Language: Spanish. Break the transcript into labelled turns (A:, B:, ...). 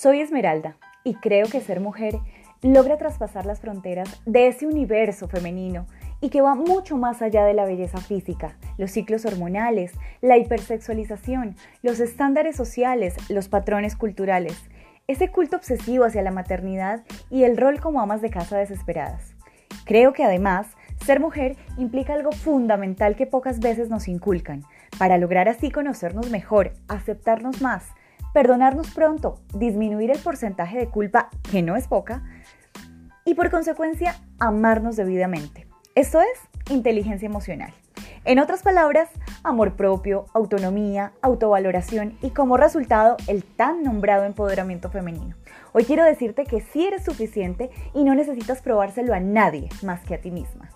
A: Soy Esmeralda y creo que ser mujer logra traspasar las fronteras de ese universo femenino y que va mucho más allá de la belleza física, los ciclos hormonales, la hipersexualización, los estándares sociales, los patrones culturales, ese culto obsesivo hacia la maternidad y el rol como amas de casa desesperadas. Creo que además, ser mujer implica algo fundamental que pocas veces nos inculcan, para lograr así conocernos mejor, aceptarnos más, perdonarnos pronto, disminuir el porcentaje de culpa, que no es poca, y por consecuencia amarnos debidamente. Esto es inteligencia emocional. En otras palabras, amor propio, autonomía, autovaloración y como resultado el tan nombrado empoderamiento femenino. Hoy quiero decirte que sí eres suficiente y no necesitas probárselo a nadie más que a ti misma.